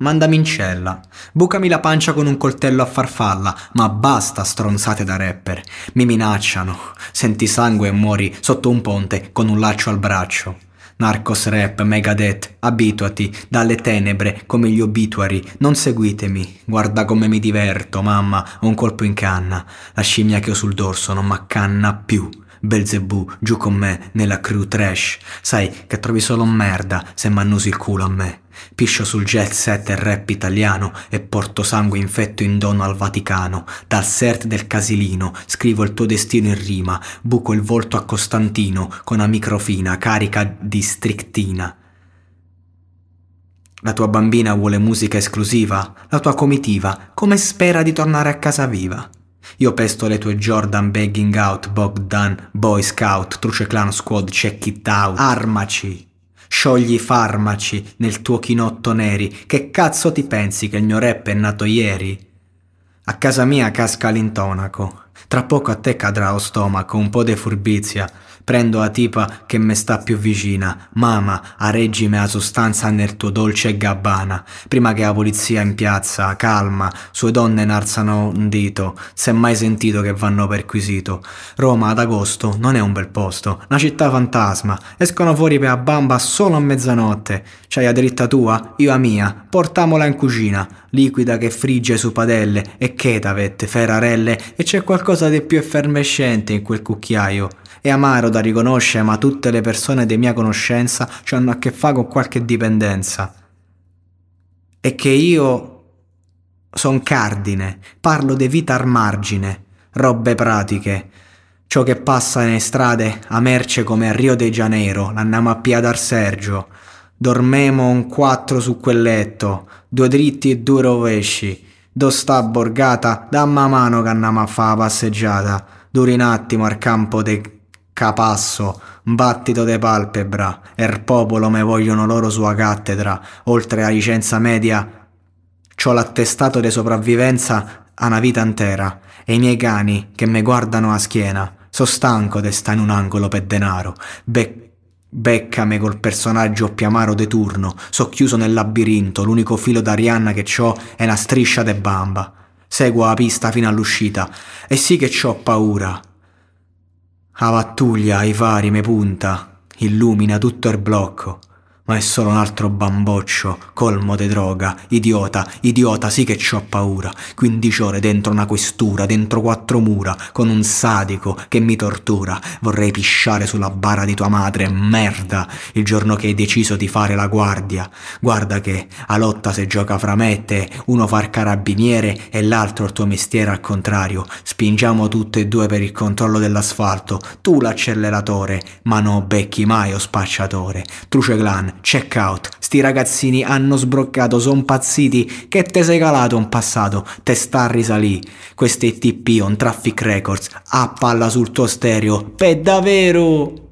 Mandami in cella. Bucami la pancia con un coltello a farfalla, ma basta stronzate da rapper. Mi minacciano. Senti sangue e muori sotto un ponte con un laccio al braccio. Narcos rap, Megadeth, abituati dalle tenebre come gli obituari. Non seguitemi, guarda come mi diverto, mamma, ho un colpo in canna. La scimmia che ho sul dorso non m'accanna più. Belzebù, giù con me nella crew trash. Sai che trovi solo merda se mannusi il culo a me. Piscio sul jet set e rap italiano e porto sangue infetto in dono al Vaticano. Dal cert del casilino scrivo il tuo destino in rima, buco il volto a Costantino con una microfina carica di strictina. La tua bambina vuole musica esclusiva, la tua comitiva come spera di tornare a casa viva. Io pesto le tue Jordan begging out, Bogdan, Boy Scout, Truce Clan Squad, check it out, armaci. Sciogli i farmaci nel tuo chinotto neri. Che cazzo ti pensi che il mio rap è nato ieri? A casa mia casca l'intonaco. Tra poco a te cadrà lo stomaco, un po' de furbizia. Prendo la tipa che me sta più vicina. Mama, a reggime la sostanza nel tuo dolce gabbana. Prima che la polizia in piazza, calma, sue donne narzano un dito. S'è mai sentito che vanno perquisito. Roma ad agosto non è un bel posto, una città fantasma. Escono fuori per la bamba solo a mezzanotte. C'hai la dritta tua? Io la mia. Portamola in cucina. Liquida che frigge su padelle e chetavet, ferarelle e c'è qualcosa di più effervescente in quel cucchiaio. È amaro da riconoscere, ma tutte le persone di mia conoscenza hanno a che fare con qualche dipendenza. E che io son cardine, parlo di vita al margine, robe pratiche. Ciò che passa nelle strade a merce come a Rio de Janeiro, l'andiamo a piadar Sergio. Dormemo un quattro su quel letto, due dritti e due rovesci. Do sta borgata, damma mano che andiamo a fa la passeggiata. Duri un attimo al campo de capasso, un battito de palpebra, er popolo me vogliono loro sua cattedra, oltre a licenza media, c'ho l'attestato di sopravvivenza a una vita intera, e i miei cani che me guardano a schiena, so stanco de sta in un angolo per denaro, Be- beccame col personaggio più amaro de turno, so chiuso nel labirinto, l'unico filo d'Arianna che c'ho è una striscia de bamba. Seguo la pista fino all'uscita, e sì che c'ho paura, la pattuglia ai fari me punta, illumina tutto il blocco, ma è solo un altro bamboccio, colmo de droga, idiota, idiota, sì che ho paura. 15 ore dentro una questura, dentro quattro mura, con un sadico che mi tortura. Vorrei pisciare sulla bara di tua madre, merda, il giorno che hai deciso di fare la guardia. Guarda che a lotta se gioca fra me e te, uno fa il carabiniere e l'altro il tuo mestiere al contrario. Spingiamo tutte e due per il controllo dell'asfalto, tu l'acceleratore, ma non becchi mai o spacciatore. Truce Clan, check out. Sti ragazzini hanno sbroccato, son impazziti. Che te sei calato in passato? Te sta a risalì. Questo è TP on Traffic Records. A palla sul tuo stereo. Per davvero!